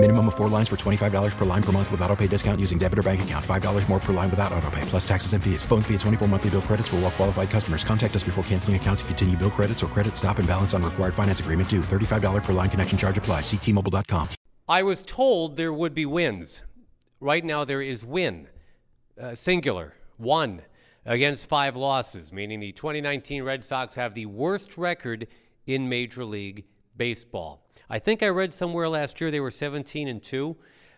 Minimum of four lines for $25 per line per month with auto pay discount using debit or bank account. $5 more per line without auto pay, plus taxes and fees. Phone fee at 24 monthly bill credits for all well qualified customers. Contact us before canceling account to continue bill credits or credit stop and balance on required finance agreement due. $35 per line connection charge apply. Ctmobile.com. I was told there would be wins. Right now, there is win, uh, singular, one against five losses, meaning the 2019 Red Sox have the worst record in Major League Baseball. I think I read somewhere last year they were 17 and 2.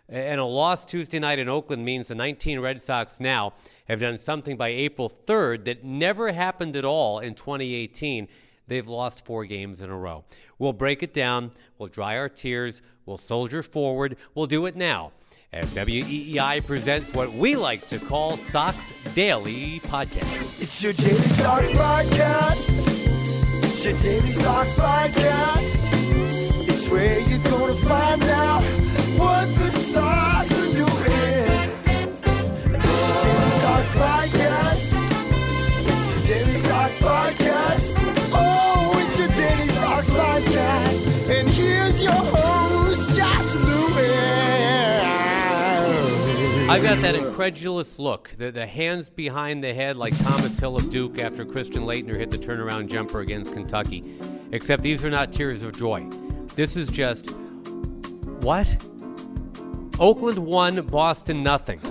And a loss Tuesday night in Oakland means the 19 Red Sox now have done something by April 3rd that never happened at all in 2018. They've lost four games in a row. We'll break it down. We'll dry our tears. We'll soldier forward. We'll do it now as WEEI presents what we like to call Sox Daily Podcast. It's your Daily Sox Podcast. It's your Daily Sox Podcast. It's where you're gonna find out what the Sox are doing. It's your Daily Sox Podcast. It's your Daily Sox Podcast. I've got that incredulous look, the, the hands behind the head like Thomas Hill of Duke after Christian Laettner hit the turnaround jumper against Kentucky. Except these are not tears of joy. This is just what? Oakland won, Boston nothing.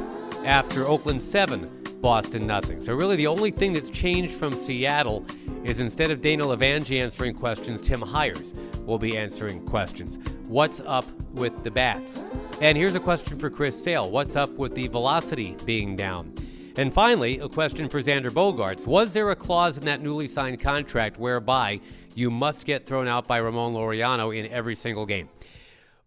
After Oakland seven, Boston nothing. So really, the only thing that's changed from Seattle is instead of Dana LeVangie answering questions, Tim Hyers will be answering questions. What's up with the bats? And here's a question for Chris Sale. What's up with the velocity being down? And finally, a question for Xander Bogaerts Was there a clause in that newly signed contract whereby you must get thrown out by Ramon Laureano in every single game?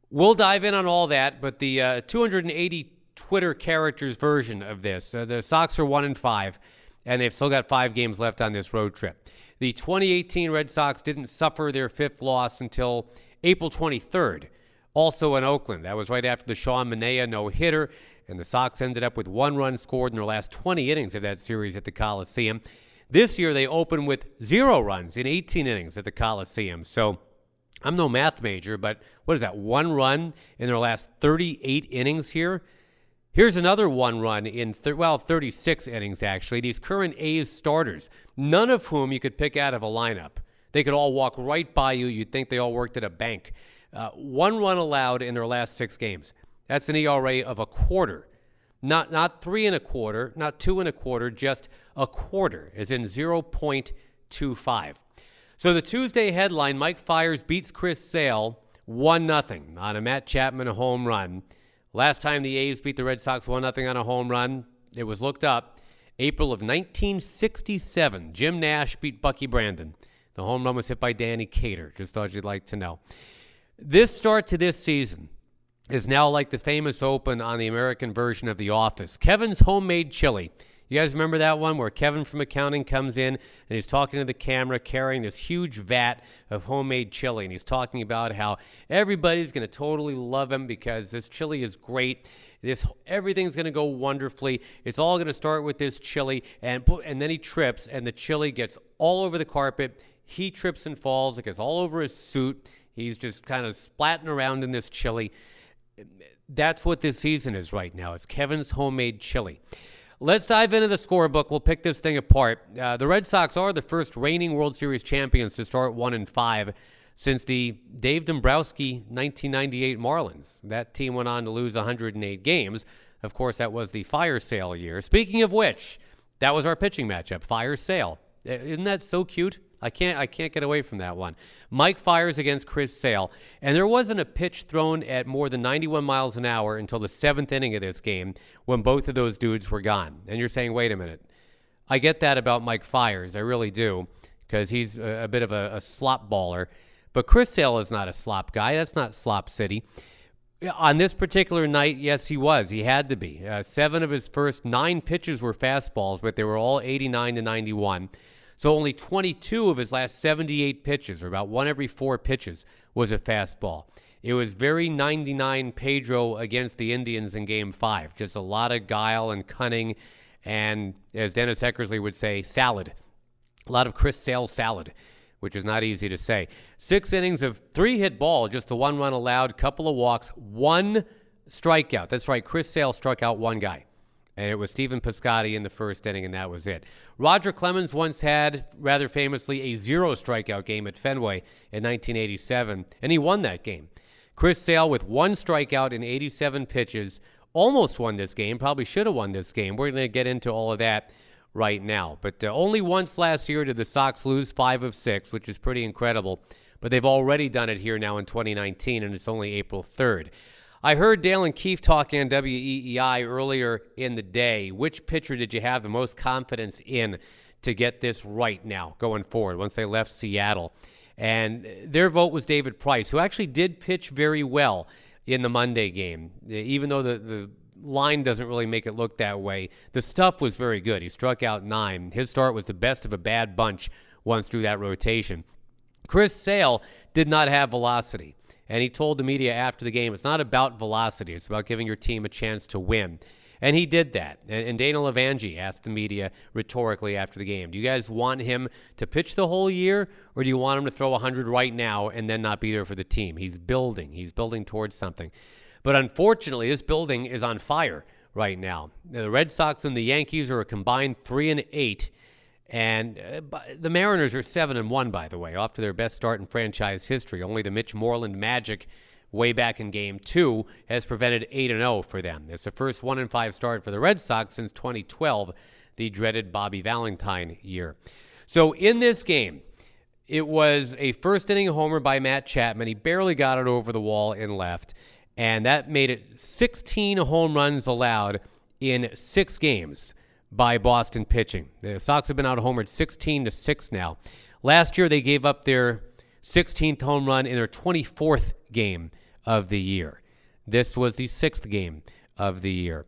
We'll dive in on all that, but the uh, 280 Twitter characters version of this, uh, the Sox are one and five, and they've still got five games left on this road trip. The 2018 Red Sox didn't suffer their fifth loss until April 23rd, also in Oakland. That was right after the Sean Manaea no hitter, and the Sox ended up with one run scored in their last 20 innings of that series at the Coliseum. This year they opened with zero runs in 18 innings at the Coliseum. So I'm no math major, but what is that? One run in their last 38 innings here. Here's another one run in, well, 36 innings, actually. These current A's starters, none of whom you could pick out of a lineup. They could all walk right by you. You'd think they all worked at a bank. Uh, one run allowed in their last six games. That's an ERA of a quarter. Not, not three and a quarter, not two and a quarter, just a quarter, as in 0.25. So the Tuesday headline Mike Fiers beats Chris Sale 1 0 on a Matt Chapman home run. Last time the A's beat the Red Sox 1 0 on a home run, it was looked up. April of 1967, Jim Nash beat Bucky Brandon. The home run was hit by Danny Cater. Just thought you'd like to know. This start to this season is now like the famous open on the American version of The Office. Kevin's homemade chili. You guys remember that one where Kevin from accounting comes in and he's talking to the camera carrying this huge vat of homemade chili. And he's talking about how everybody's going to totally love him because this chili is great. This everything's going to go wonderfully. It's all going to start with this chili, and and then he trips, and the chili gets all over the carpet. He trips and falls. It gets all over his suit. He's just kind of splatting around in this chili. That's what this season is right now. It's Kevin's homemade chili. Let's dive into the scorebook. We'll pick this thing apart. Uh, the Red Sox are the first reigning World Series champions to start one and five since the Dave Dombrowski 1998 Marlins. That team went on to lose 108 games. Of course, that was the fire sale year. Speaking of which, that was our pitching matchup, fire sale. Isn't that so cute? I can't I can't get away from that one. Mike Fiers against Chris Sale, and there wasn't a pitch thrown at more than 91 miles an hour until the seventh inning of this game when both of those dudes were gone. And you're saying, wait a minute, I get that about Mike Fiers, I really do, because he's a, a, bit of a, a slop baller. But Chris Sale is not a slop guy. That's not Slop City. On this particular night, yes, he was. He had to be. Uh, seven of his first nine pitches were fastballs, but they were all 89 to 91. So only 22 of his last 78 pitches, or about one every four pitches, was a fastball. It was very 99 Pedro against the Indians in game five. Just a lot of guile and cunning, and as Dennis Eckersley would say, salad. A lot of Chris Sale salad, which is not easy to say. Six innings of three hit ball, just the one run allowed, couple of walks, one strikeout. That's right, Chris Sale struck out one guy and it was Stephen Piscotty in the first inning, and that was it. Roger Clemens once had, rather famously, a zero strikeout game at Fenway in 1987, and he won that game. Chris Sale, with one strikeout in 87 pitches, almost won this game, probably should have won this game. We're going to get into all of that right now. But uh, only once last year did the Sox lose five of six, which is pretty incredible. But they've already done it here now in 2019, and it's only April 3rd. I heard Dale and Keefe talking on WEEI earlier in the day. Which pitcher did you have the most confidence in to get this right now going forward once they left Seattle? And their vote was David Price, who actually did pitch very well in the Monday game. Even though the, the line doesn't really make it look that way, the stuff was very good. He struck out nine. His start was the best of a bad bunch once through that rotation. Chris Sale did not have velocity. And he told the media after the game, it's not about velocity, it's about giving your team a chance to win. And he did that. And, Dana LeVangie asked the media rhetorically after the game, do you guys want him to pitch the whole year, or do you want him to throw 100 right now and then not be there for the team? He's building. He's building towards something. But unfortunately, this building is on fire right now. The Red Sox and the Yankees are a combined 3 and 8 and uh, the Mariners are seven and one, by the way, off to their best start in franchise history. Only the Mitch Moreland Magic, way back in Game Two, has prevented eight and zero oh for them. It's the first one and five start for the Red Sox since 2012, the dreaded Bobby Valentine year. So in this game, it was a first inning homer by Matt Chapman. He barely got it over the wall in left, and that made it 16 home runs allowed in six games by Boston pitching. The Sox have been out homered 16 to 6 now. Last year they gave up their 16th home run in their 24th game of the year. This was the sixth game of the year.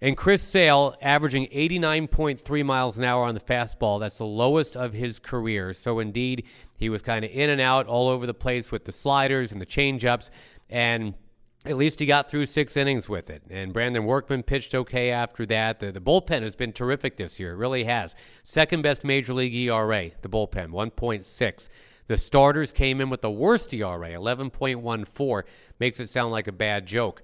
And Chris Sale averaging 89.3 miles an hour on the fastball. That's the lowest of his career. So indeed, he was kind of in and out all over the place with the sliders and the changeups. And at least he got through six innings with it. And Brandon Workman pitched okay after that. The, the bullpen has been terrific this year. It really has. Second best major league ERA, the bullpen, 1.6. The starters came in with the worst ERA, 11.14. Makes it sound like a bad joke.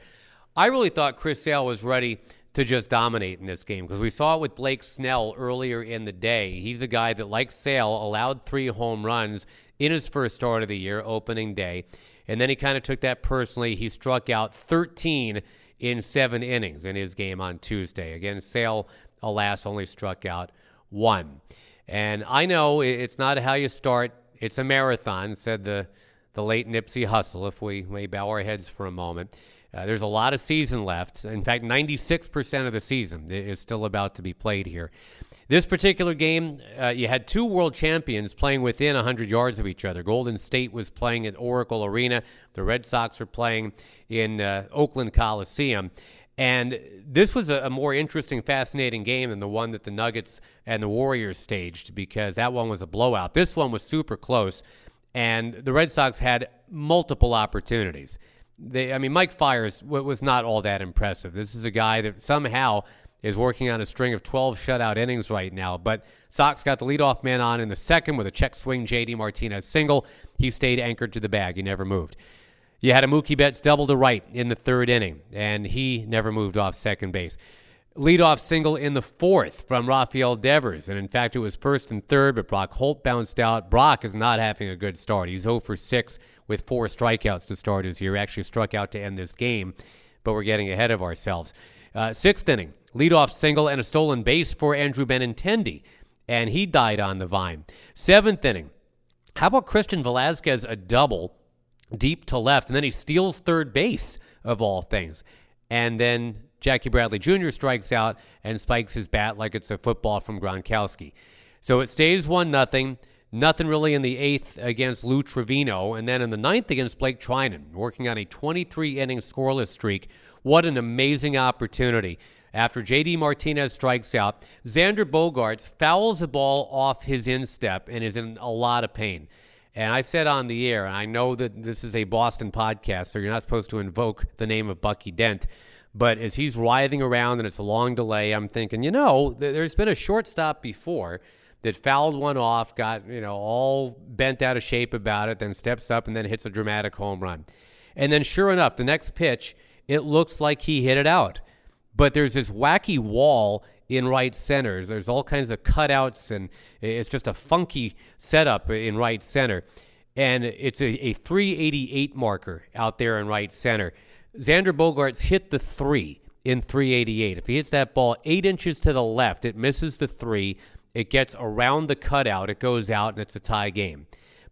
I really thought Chris Sale was ready to just dominate in this game because we saw it with Blake Snell earlier in the day. He's a guy that, like Sale, allowed three home runs in his first start of the year, opening day. And then he kind of took that personally. He struck out 13 in seven innings in his game on Tuesday. Again, Sale, alas, only struck out one. And I know it's not how you start, it's a marathon, said the, the late Nipsey Hussle, if we may bow our heads for a moment. Uh, there's a lot of season left. In fact, 96% of the season is still about to be played here. This particular game, uh, you had two world champions playing within 100 yards of each other. Golden State was playing at Oracle Arena. The Red Sox were playing in uh, Oakland Coliseum. And this was a, a, more interesting, fascinating game than the one that the Nuggets and the Warriors staged because that one was a blowout. This one was super close, and the Red Sox had multiple opportunities. They, I mean, Mike Fiers was not all that impressive. This is a guy that somehow is working on a string of 12 shutout innings right now. But Sox got the leadoff man on in the second with a check swing JD Martinez single. He stayed anchored to the bag. He never moved. You had a Mookie Betts double to right in the third inning, and he never moved off second base. Leadoff single in the fourth from Rafael Devers. And in fact, it was first and third, but Brock Holt bounced out. Brock is not having a good start. He's 0 for 6 with four strikeouts to start his year. Actually struck out to end this game, but we're getting ahead of ourselves. Uh, sixth inning, leadoff single and a stolen base for Andrew Benintendi, and he died on the vine. Seventh inning, how about Christian Velasquez a double deep to left, and then he steals third base of all things, and then Jackie Bradley Jr. strikes out and spikes his bat like it's a football from Gronkowski. So it stays one nothing. Nothing really in the eighth against Lou Trivino, and then in the ninth against Blake Treinen, working on a 23 inning scoreless streak. What an amazing opportunity. After JD Martinez strikes out, Xander Bogaerts fouls the ball off his instep and is in a lot of pain. And I said on the air, and I know that this is a Boston podcast, so you're not supposed to invoke the name of Bucky Dent. But as he's writhing around and it's a long delay, I'm thinking, you know, there's been a shortstop before that fouled one off, got, you know, all bent out of shape about it, then steps up and then hits a dramatic home run. And then sure enough, the next pitch, it looks like he hit it out. But there's this wacky wall in right center. There's all kinds of cutouts, and it's just a funky setup in right center. And it's a, a 388 marker out there in right center. Xander Bogaerts hit the three in 388. If he hits that ball eight inches to the left, it misses the three. It gets around the cutout, it goes out, and it's a tie game.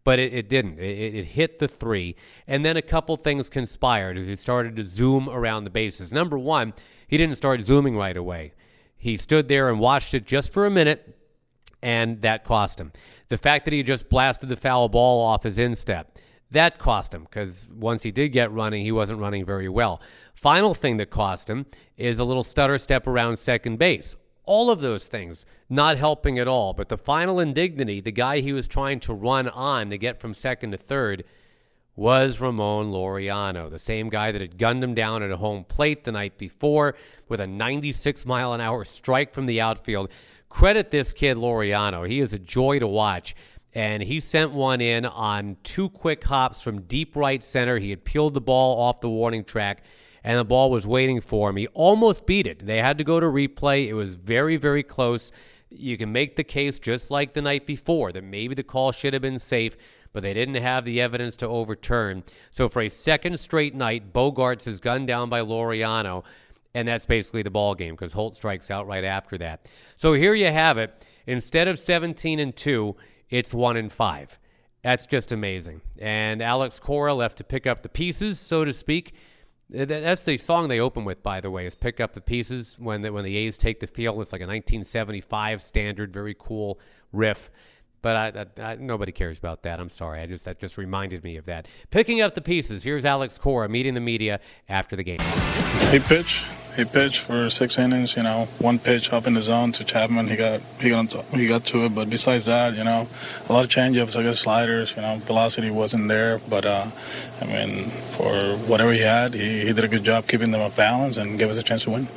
But it, it didn't. It, it, hit the three. And then a couple things conspired as he started to zoom around the bases. Number one, he didn't start zooming right away. He stood there and watched it just for a minute, and that cost him. The fact that he just blasted the foul ball off his instep, that cost him because once he did get running, he wasn't running very well. Final thing that cost him is a little stutter step around second base. All of those things not helping at all. But the final indignity, the guy he was trying to run on to get from second to third, was Ramon Laureano, the same guy that had gunned him down at a home plate the night before with a 96 mile an hour strike from the outfield. Credit this kid, Laureano. He is a joy to watch and he sent one in on two quick hops from deep right center. He had peeled the ball off the warning track, and the ball was waiting for him. He almost beat it. They had to go to replay. It was very, very close. You can make the case just like the night before that maybe the call should have been safe, but they didn't have the evidence to overturn. So for a second straight night, Bogaerts is gunned down by Laureano, and that's basically the ball game because Holt strikes out right after that. So here you have it. Instead of 17 and 2, it's one in five. That's just amazing. And Alex Cora left to pick up the pieces, so to speak. That's the song they open with, by the way, is "Pick Up the Pieces." When the, when the A's take the field, it's like a 1975 standard, very cool riff. But I, I, I, nobody cares about that. I'm sorry. I just that just reminded me of that. Picking up the pieces. Here's Alex Cora meeting the media after the game. Hey, pitch. He pitched for six innings. You know, one pitch up in the zone to Chapman. He got he got he got to it. But besides that, you know, a lot of changeups, I guess sliders. You know, velocity wasn't there. But uh, I mean, for whatever he had, he, he did a good job keeping them off balance and gave us a chance to win.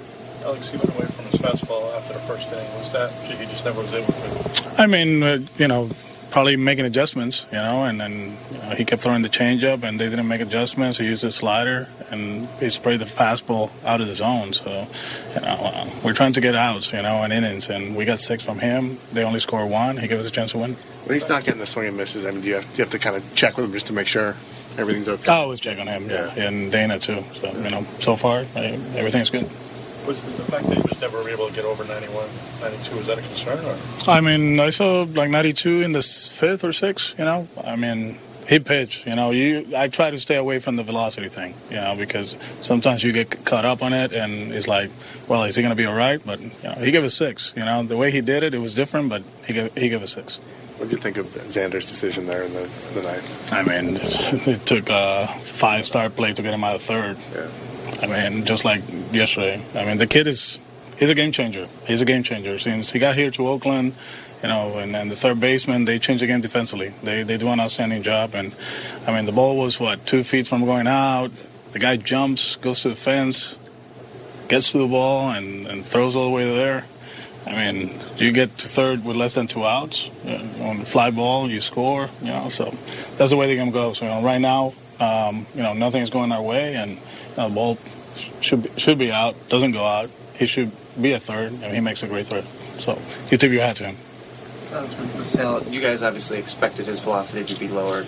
Alex, he went away from his fastball after the first inning. Was that he just never was able to? I mean, uh, you know, probably making adjustments, you know, and then you know, he kept throwing the changeup, and they didn't make adjustments. He used his slider, and he sprayed the fastball out of the zone. So, you know, uh, we're trying to get outs, you know, and innings, and we got six from him. They only scored one. He gave us a chance to win. When he's not getting the swing and misses, I mean, do you have, do you have to kind of check with him just to make sure everything's okay? I always check on him, yeah, and Dana too. So, you know, so far everything's good was the, the, fact that he was never able to get over 91, 92, was that a concern? Or? I mean, I saw like 92 in the fifth or sixth, you know. I mean, he pitched, you know. You, I try to stay away from the velocity thing, you know, because sometimes you get caught up on it and it's like, well, is he going to be all right? But, you know, he gave a six, you know. The way he did it, it was different, but he gave, he gave a six. What do you think of Xander's decision there in the, in the ninth? I mean, it took a five-star play to get him out of third. Yeah. I mean, just like yesterday. I mean, the kid is he's a game changer. He's a game changer since he got here to Oakland. You know, and, and the third baseman, they change the game defensively. They they do an outstanding job. And I mean, the ball was what two feet from going out. The guy jumps, goes to the fence, gets to the ball, and, and throws all the way there. I mean, you get to third with less than two outs on the fly ball, you score. You know, so that's the way the game goes. You know, right now, um, you know, nothing is going our way, and Uh, the ball should be, should be out. Doesn't go out. He should be a third, and he makes a great third. So you tip your hat to him. Sale, you guys obviously expected his velocity to be lower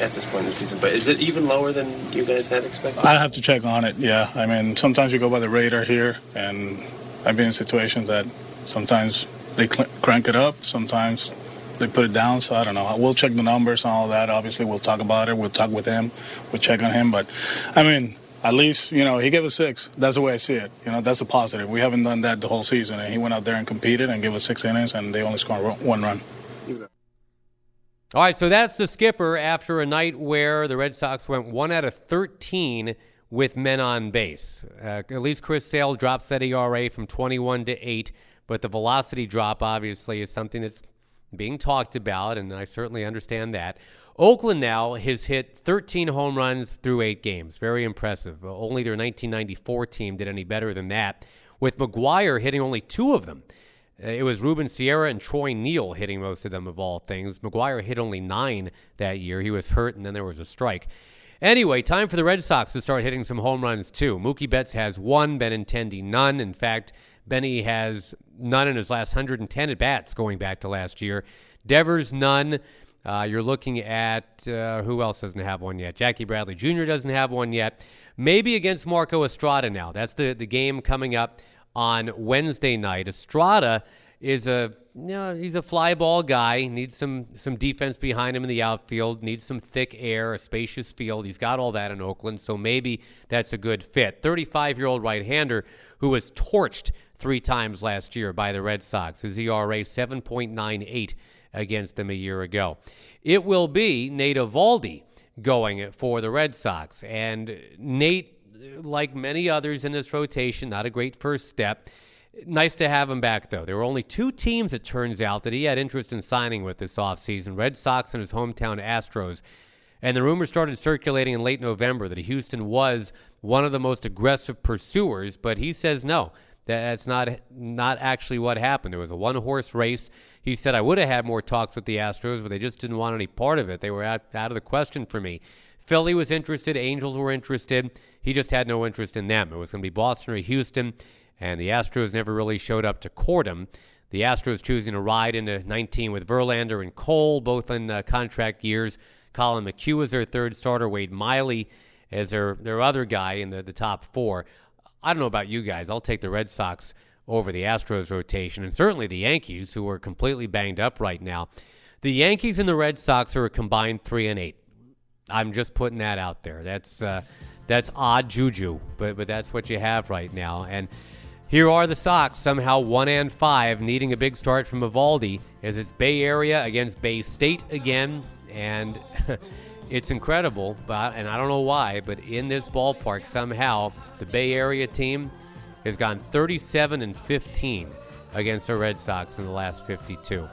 at this point in the season, but is it even lower than you guys had expected? I have to check on it. Yeah, I mean, sometimes you go by the radar here, and I've been in situations that sometimes they cl- crank it up, sometimes they put it down. So I don't know. We'll check the numbers and all that. Obviously, we'll talk about it. We'll talk with him. We'll check on him. But I mean, at least you know he gave us six. That's the way I see it. You know, that's a positive. We haven't done that the whole season, and he went out there and competed and gave us six innings, and they only scored one run. All right, so that's the skipper after a night where the Red Sox went one out of 13 with men on base. Uh, at least Chris Sale drops that ERA from 21 to 8, but the velocity drop obviously is something that's being talked about, and I certainly understand that. Oakland now has hit 13 home runs through eight games. Very impressive. Only their 1994 team did any better than that, with McGwire hitting only two of them. It was Ruben Sierra and Troy Neel hitting most of them, of all things. McGwire hit only nine that year. He was hurt, and then there was a strike. Anyway, time for the Red Sox to start hitting some home runs, too. Mookie Betts has one, Benintendi none. In fact, Benny has none in his last 110 at bats going back to last year. Devers, none. Uh, you're looking at uh, who else doesn't have one yet? Jackie Bradley Jr. doesn't have one yet. Maybe against Marco Estrada now. That's the, the game coming up on Wednesday night. Estrada is a you know, he's a fly ball guy. Needs some some defense behind him in the outfield. Needs some thick air, a spacious field. He's got all that in Oakland, so maybe that's a good fit. 35 year old right hander who was torched three times last year by the Red Sox. His ERA 7.98 against them a year ago. It will be Nate Eovaldi going for the Red Sox, and Nate like many others in this rotation, not a great first step. Nice to have him back, though. There were only two teams, it turns out, that he had interest in signing with this offseason Red Sox and his hometown Astros. And the rumors started circulating in late November that Houston was one of the most aggressive pursuers, but he says no. That's not not actually what happened. It was a one horse race. He said I would have had more talks with the Astros, but they just didn't want any part of it. They were out, out of the question for me. Philly was interested, Angels were interested. He just had no interest in them. It was going to be Boston or Houston, and the Astros never really showed up to court him. The Astros choosing to ride into 19 with Verlander and Cole, both in uh, contract years. Collin McHugh is their third starter. Wade Miley as their, their other guy in the, the top four. I don't know about you guys. I'll take the Red Sox over the Astros rotation, and certainly the Yankees, who are completely banged up right now. The Yankees and the Red Sox are a combined three and eight. I'm just putting that out there. That's uh, that's odd juju, but but that's what you have right now. And here are the Sox, somehow one and five, needing a big start from Eovaldi as it's Bay Area against Bay State again, and it's incredible. But and I don't know why, but in this ballpark somehow the Bay Area team has gone 37 and 15 against the Red Sox in the last 52.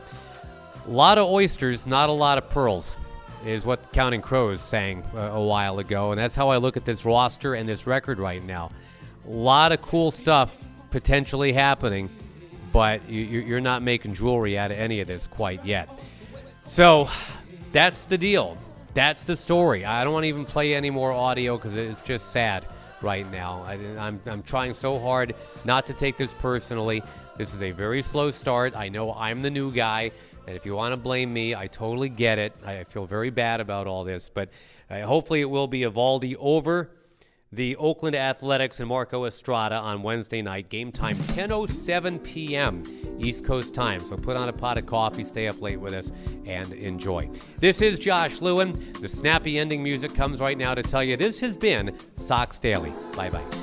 A lot of oysters, not a lot of pearls is what Counting Crows sang uh, a while ago, and that's how I look at this roster and this record right now. A lot of cool stuff potentially happening, but you, are not making jewelry out of any of this quite yet. So that's the deal. That's the story. I don't want to even play any more audio because it's just sad right now. I, I'm, I'm trying so hard not to take this personally. This is a very slow start. I know I'm the new guy. And if you want to blame me, I totally get it. I feel very bad about all this, but uh, hopefully it will be Eovaldi over the Oakland Athletics and Marco Estrada on Wednesday night. Game time 10:07 p.m. East Coast time. So put on a pot of coffee, stay up late with us, and enjoy. This is Josh Lewin. The snappy ending music comes right now to tell you this has been Sox Daily. Bye bye.